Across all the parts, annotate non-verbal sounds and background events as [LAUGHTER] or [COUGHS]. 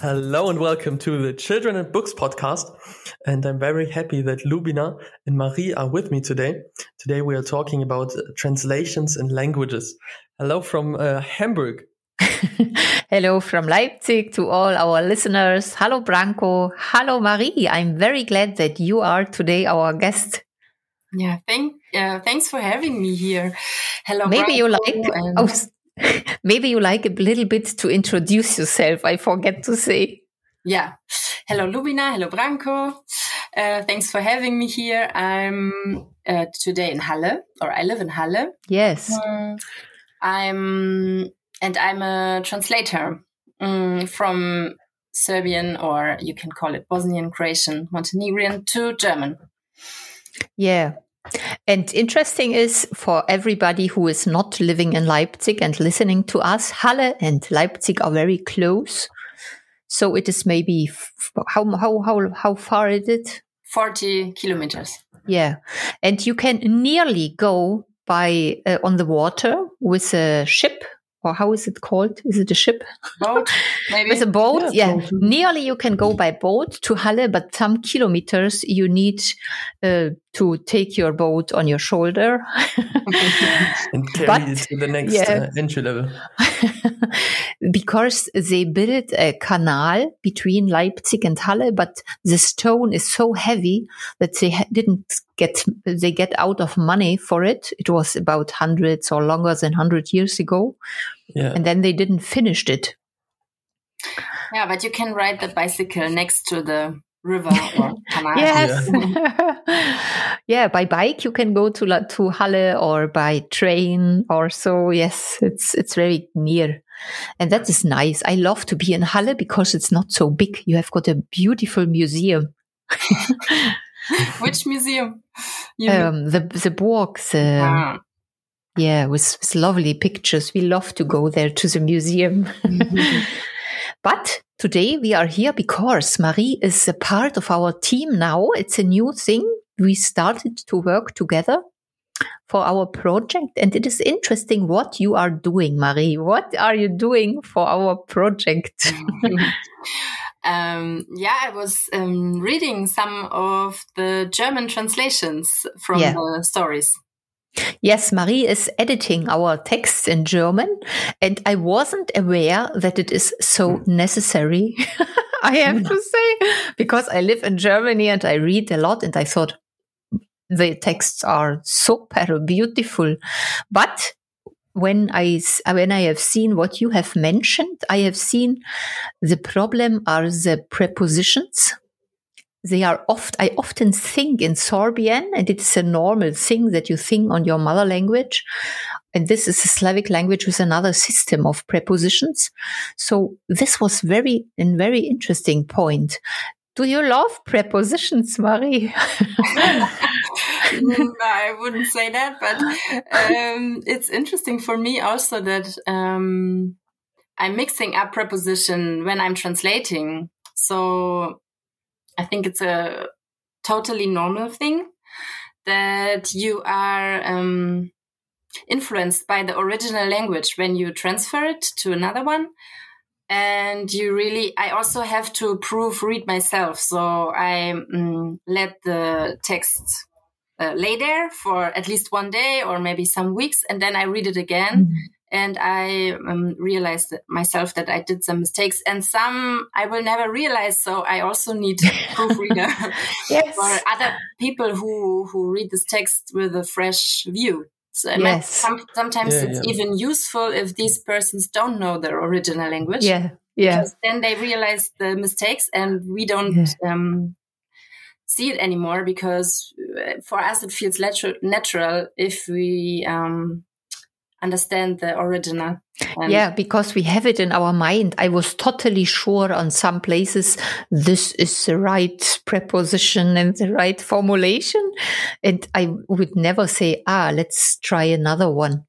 Hello and welcome to the Children and Books podcast. And I'm very happy that Lubina and Marie are with me today. Today we are talking about translations and languages. Hello from uh, Hamburg. [LAUGHS] Hello from Leipzig to all our listeners. Hello, Branko. Hello, Marie. I'm very glad that you are today our guest. Yeah, thank, uh, thanks for having me here. Hello. Maybe Branko you like. Oh, [LAUGHS] Maybe you like a little bit to introduce yourself. I forget to say. Yeah. Hello, Lubina. Hello, Branko. Uh, thanks for having me here. I'm uh, today in Halle, or I live in Halle. Yes. Um, I'm, and I'm a translator um, from Serbian, or you can call it Bosnian, Croatian, Montenegrin to German. Yeah. And interesting is for everybody who is not living in Leipzig and listening to us, Halle and Leipzig are very close. So it is maybe how how how how far is it? Forty kilometers. Yeah, and you can nearly go by uh, on the water with a ship or how is it called? Is it a ship? Boat, [LAUGHS] maybe. With a boat, yeah. yeah. Nearly you can go by boat to Halle, but some kilometers you need uh, to take your boat on your shoulder [LAUGHS] and carry but, it to the next yeah. uh, entry level. [LAUGHS] because they built a canal between Leipzig and Halle, but the stone is so heavy that they didn't get they get out of money for it. It was about hundreds or longer than hundred years ago, yeah. and then they didn't finish it. Yeah, but you can ride the bicycle next to the river or canal. yes. Yeah. [LAUGHS] yeah. by bike you can go to to Halle or by train or so. Yes, it's it's very near. And that is nice. I love to be in Halle because it's not so big. You have got a beautiful museum. [LAUGHS] Which museum? Um, the the Burg. The, ah. Yeah, with, with lovely pictures. We love to go there to the museum. [LAUGHS] but today we are here because Marie is a part of our team now. It's a new thing. We started to work together for our project. And it is interesting what you are doing, Marie. What are you doing for our project? [LAUGHS] um, yeah, I was um, reading some of the German translations from yeah. the stories. Yes, Marie is editing our texts in German, and I wasn't aware that it is so hmm. necessary. [LAUGHS] I have to say, because I live in Germany and I read a lot, and I thought the texts are super beautiful. But when I when I have seen what you have mentioned, I have seen the problem are the prepositions they are oft, I often think in Sorbian, and it's a normal thing that you think on your mother language. And this is a Slavic language with another system of prepositions. So this was very, a very interesting point. Do you love prepositions, Marie? [LAUGHS] Mm, I wouldn't say that, but um, it's interesting for me also that um, I'm mixing up preposition when I'm translating. So I think it's a totally normal thing that you are um, influenced by the original language when you transfer it to another one. And you really, I also have to proofread myself. So I um, let the text uh, lay there for at least one day or maybe some weeks. And then I read it again. Mm-hmm and I um, realized myself that I did some mistakes and some I will never realize. So I also need [LAUGHS] proofreader [LAUGHS] yes. for other people who who read this text with a fresh view. So yes. some, sometimes yeah, it's yeah. even useful if these persons don't know their original language. Yeah, yeah. Because then they realize the mistakes, and we don't. Yeah. Um, see it anymore because uh, for us it feels natural, natural if we um, understand the original. And yeah, because we have it in our mind. I was totally sure on some places this is the right preposition and the right formulation. And I would never say, ah, let's try another one.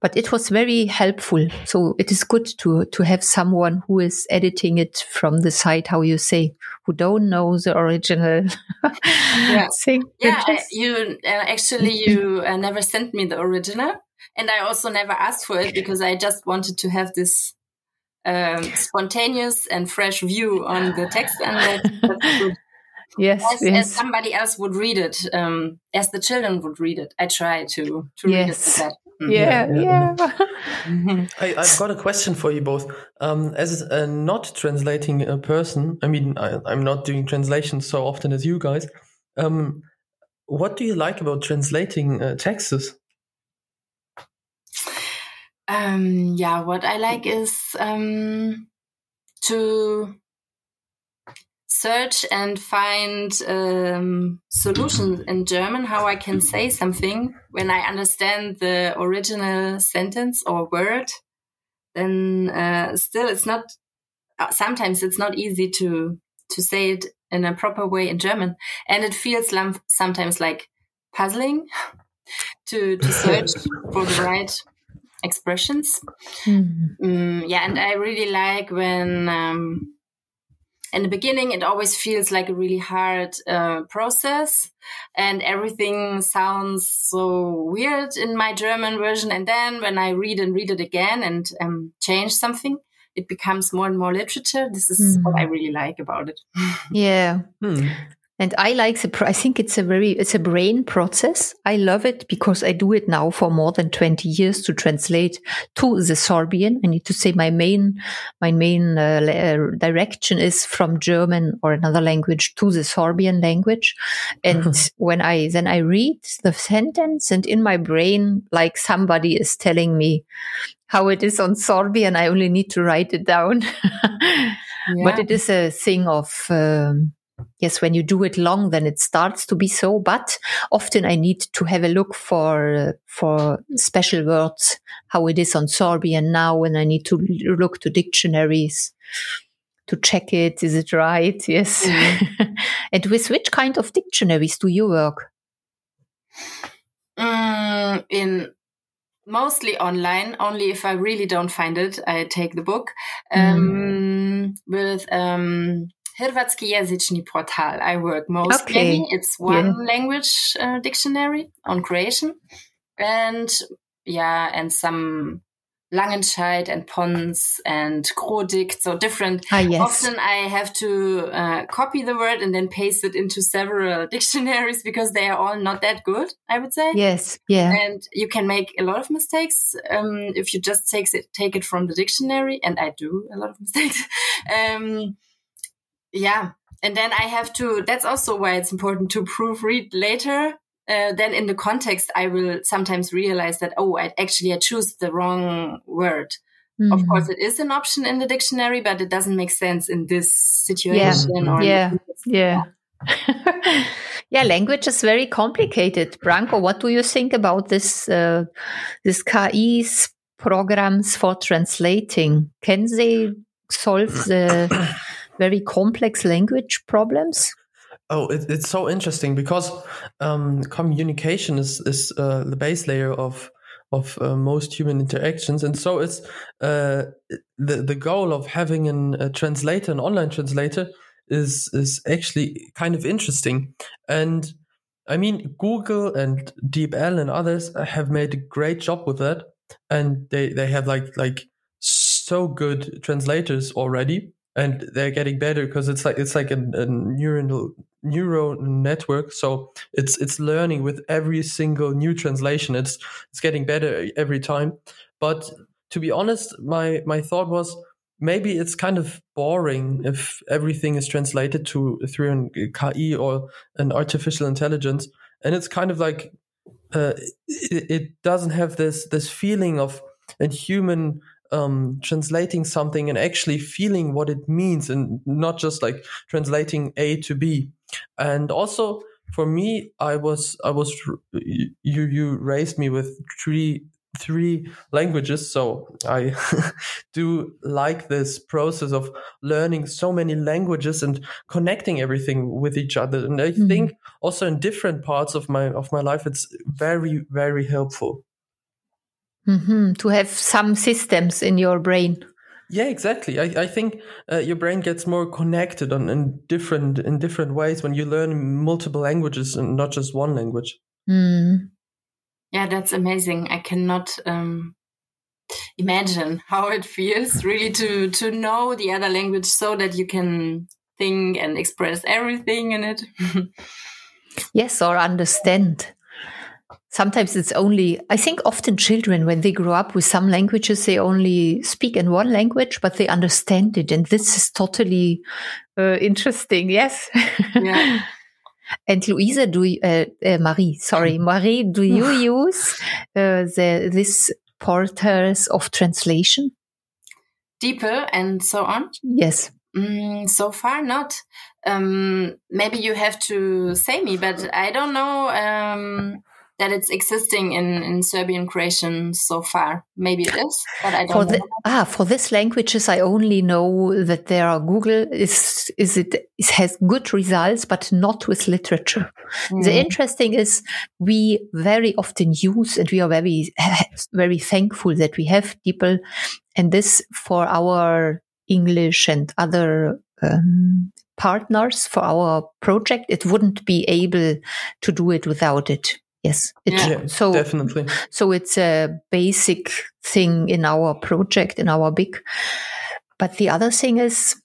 But it was very helpful. So it is good to, to have someone who is editing it from the side, how you say, who don't know the original [LAUGHS] yeah. [LAUGHS] thing. Yeah, you uh, actually, you uh, never sent me the original and I also never asked for it because I just wanted to have this um, spontaneous and fresh view on the text, and that, [LAUGHS] that's. Yes, As, yes. as somebody else would read it, um, as the children would read it. I try to to Yes. read it like that. Mm. yeah, Yeah, yeah. I, I've got a question for you both. Um, as a not translating a person, I mean, I, I'm not doing translations so often as you guys. Um, what do you like about translating uh, texts? Um, yeah, what I like is um, to search and find um, solutions in German, how I can say something when I understand the original sentence or word. Then uh, still, it's not. Uh, sometimes it's not easy to to say it in a proper way in German, and it feels sometimes like puzzling [LAUGHS] to to search for the right expressions. Hmm. Mm, yeah, and I really like when um, in the beginning it always feels like a really hard uh, process, and everything sounds so weird in my German version. And then when I read and read it again and um, change something, it becomes more and more literature. This is Mm. what I really like about it. [LAUGHS] Yeah. Hmm. And I like the, I think it's a very, it's a brain process. I love it because I do it now for more than 20 years to translate to the Sorbian. I need to say my main, my main uh, uh, direction is from German or another language to the Sorbian language. And when I, then I read the sentence and in my brain, like somebody is telling me how it is on Sorbian, I only need to write it down. [LAUGHS] But it is a thing of, um, yes, when you do it long, then it starts to be so. But often I need to have a look for uh, for special words, how it is on Sorbian now, and I need to look to dictionaries to check it. Is it right? Yes. [LAUGHS] and with which kind of dictionaries do you work? Mm, in mostly online. Only if I really don't find it, I take the book. Um, With um, Hrvatski portal, I work mostly. Okay. It's one language uh, dictionary on Croatian, and yeah, and some Langenscheidt and Pons and Grodikt, so different Ah, yes. Often I have to uh, copy the word and then paste it into several [LAUGHS] dictionaries because they are all not that good, I would say. Yes. Yeah. And you can make a lot of mistakes um, if you just take it take it from the dictionary, and I do a lot of mistakes. [LAUGHS] um, yeah, and then I have to. That's also why it's important to proofread later. Uh, then in the context, I will sometimes realize that oh, I actually I choose the wrong word. Of Mm. course, it is an option in the dictionary, but it doesn't make sense in this situation. Or Yeah. Yeah. [LAUGHS] yeah, language is very complicated. Branko, what do you think about this uh, this KI's programs for translating? Can they solve the [COUGHS] very complex language problems? Oh, it, it's so interesting because um, communication is is uh, the base layer of of uh, most human interactions, and so it's uh, the the goal of having an, a translator, an online translator, is is actually kind of interesting. And I mean, Google and DeepL and others have made a great job with that, and they they have like like so good translators already and they're getting better because it's like it's like a, a neural neural network. So it's it's learning with every single new translation. It's it's getting better every time. But to be honest my my thought was maybe it's kind of boring if everything is translated to through an ki or an artificial intelligence. And it's kind of like uh, it, it doesn't have this this feeling of a human um, translating something and actually feeling what it means and not just like translating A to B. And also for me, I was, I was, you, you raised me with three, three languages. So I [LAUGHS] do like this process of learning so many languages and connecting everything with each other. And I Mhm. think also in different parts of my, of my life, it's very, very helpful. Hmm To have some systems in your brain. Yeah, exactly. I, I think uh, your brain gets more connected on in different in different ways when you learn multiple languages and not just one language. Mm. Yeah, that's amazing. I cannot um, imagine [LAUGHS] how it feels really to to know the other language so that you can think and express everything in it. [LAUGHS] yes, or understand. Sometimes it's only, I think often children, when they grow up with some languages, they only speak in one language, but they understand it. And this is totally uh, interesting. Yes. Yeah. [LAUGHS] and Louisa, do you, uh, uh, Marie, sorry, [LAUGHS] Marie, do you [LAUGHS] use uh, the, this portals of translation? DeepL and so on? Yes. Mm, so far, not. Um, maybe you have to say me, but I don't know um, that it's existing in, in Serbian Croatian so far. Maybe it is, but I don't for know. The, ah, for these languages, I only know that there are Google is is it, it has good results, but not with literature. Mm. The interesting is we very often use, and we are very [LAUGHS] very thankful that we have people, and this for our English and other um, partners for our project. It wouldn't be able to do it without it. Yes. It, yeah, so definitely. So it's a basic thing in our project, in our big. But the other thing is,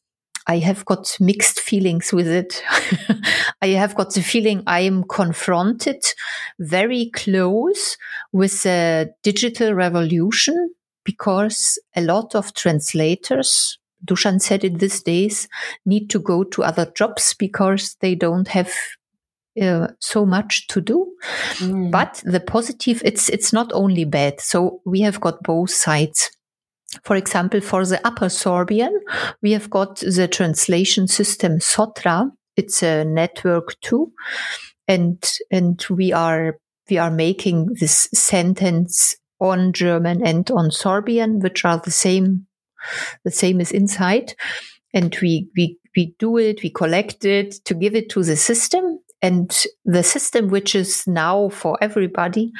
I have got mixed feelings with it. [LAUGHS] I have got the feeling I am confronted very close with a digital revolution because a lot of translators, Dusan said it these days, need to go to other jobs because they don't have uh, so much to do. Mm. But the positive, it's it's not only bad. So we have got both sides. For example, for the Upper Sorbian, we have got the translation system Sotra. It's a network too, and and we are we are making this sentence on German and on Sorbian, which are the same the same as inside. And we we we do it, we collect it to give it to the system and the system, which is now for everybody,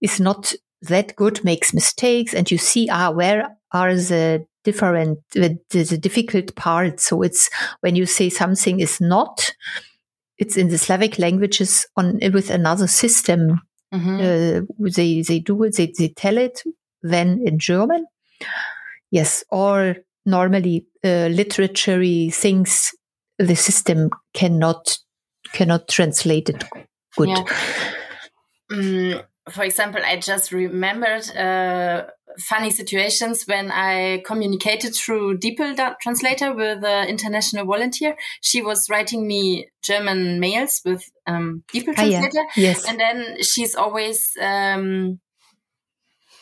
is not that good, makes mistakes. And you see, ah, where are the different, the, the difficult parts? So it's when you say something is not, it's in the Slavic languages on with another system. Mm-hmm. Uh, they they do it. They they tell it. Then in German, yes, or normally uh, literary things the system cannot cannot translate it good. Yeah. Um, for example, I just remembered uh, funny situations when I communicated through DeepL translator with an international volunteer. She was writing me German mails with um, DeepL translator. Ah, yeah. Yes. And then she's always, um,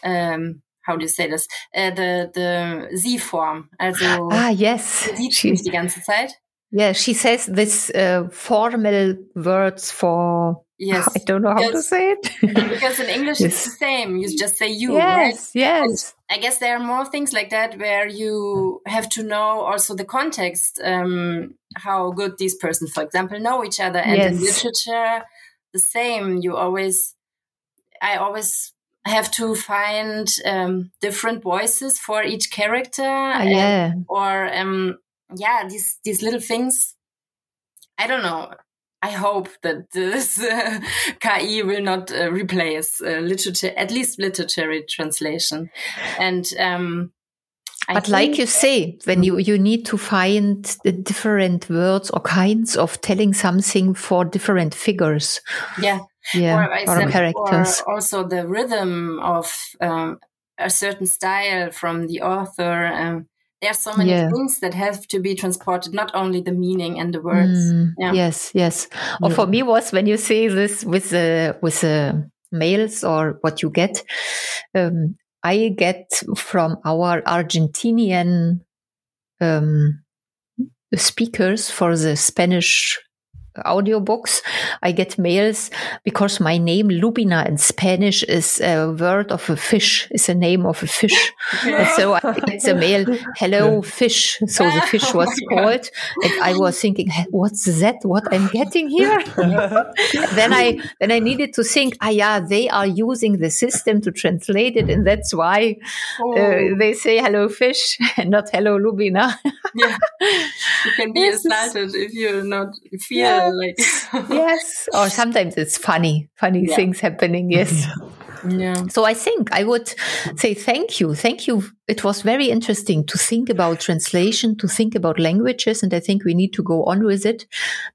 um, how do you say this? Uh, the, the Sie-Form. Also, ah, yes. Sie die ganze Zeit. Yeah, she says this uh, formal words for. Yes, [LAUGHS] I don't know how to say it. [LAUGHS] because in English yes. it's the same. You just say you. Yes, right? yes. And I guess there are more things like that where you have to know also the context, um, how good these persons, for example, know each other. And yes. in literature, the same. You always, I always have to find um, different voices for each character. Uh, yeah. or um, yeah, these these little things. I don't know. I hope that this [LAUGHS] uh, KI will not uh, replace uh, literature, at least literary translation. And um, but like you say, when you, you need to find the different words or kinds of telling something for different figures. Yeah. Yeah. Or, or characters. Or also the rhythm of um, a certain style from the author. Um, there are so many yeah. things that have to be transported not only the meaning and the words mm, yeah. yes yes or for me was when you say this with the with the mails or what you get um, i get from our argentinian um, speakers for the spanish audiobooks. I get mails because my name Lubina in Spanish is a word of a fish, is a name of a fish. and so I get a mail, hello fish. So the fish [LAUGHS] was called and I was thinking, what's that? What I'm getting here? [LAUGHS] then I, then I needed to think, ah, yeah, they are using the system to translate it. And that's why uh, oh. uh, they say hello fish [LAUGHS] and not hello Lubina. yeah. You can be insulted if you're not feel like [LAUGHS] yes or sometimes it's funny funny yeah. things happening yes Yeah. So I think I would say thank you. Thank you. It was very interesting to think about translation, to think about languages, and I think we need to go on with it.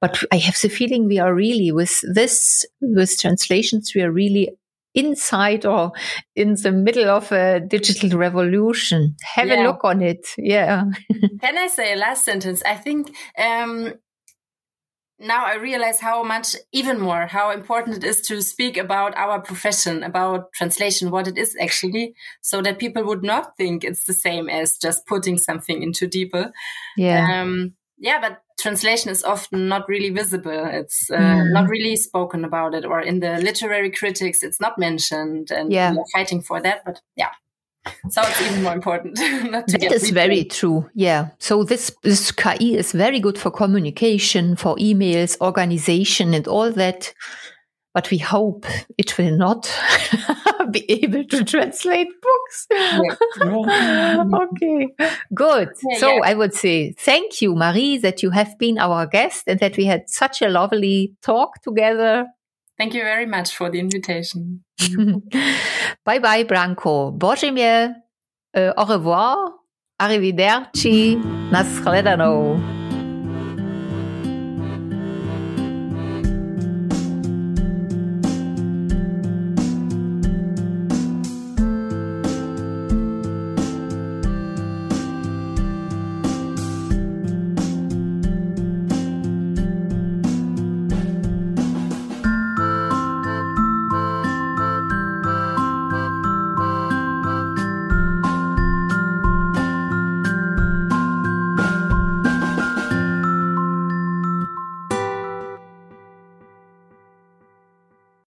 But I have the feeling we are really with this, with translations, we are really inside or in the middle of a digital revolution. Have Yeah. a look on it. Yeah. [LAUGHS] Can I say a last sentence? I think um, now I realize how much, even more, how important it is to speak about our profession, about translation, what it is actually, so that people would not think it's the same as just putting something into DeepL. Yeah. Um, yeah, but translation is often not really visible. It's uh, Mm. not really spoken about it, or in the literary critics, it's not mentioned, and Yeah. we are fighting for that. But yeah, so it's even more important [LAUGHS] not to That get is very true. Yeah. So this this KI is very good for communication, for emails, organization, and all that. But we hope it will not [LAUGHS] be able to translate books. [LAUGHS] okay, good. Yeah, so yeah. I would say thank you, Marie, that you have been our guest and that we had such a lovely talk together. Thank you very much for the invitation. [LAUGHS] bye bye, Branko. Bojemie. uh, au revoir, arrivederci, nasledanou.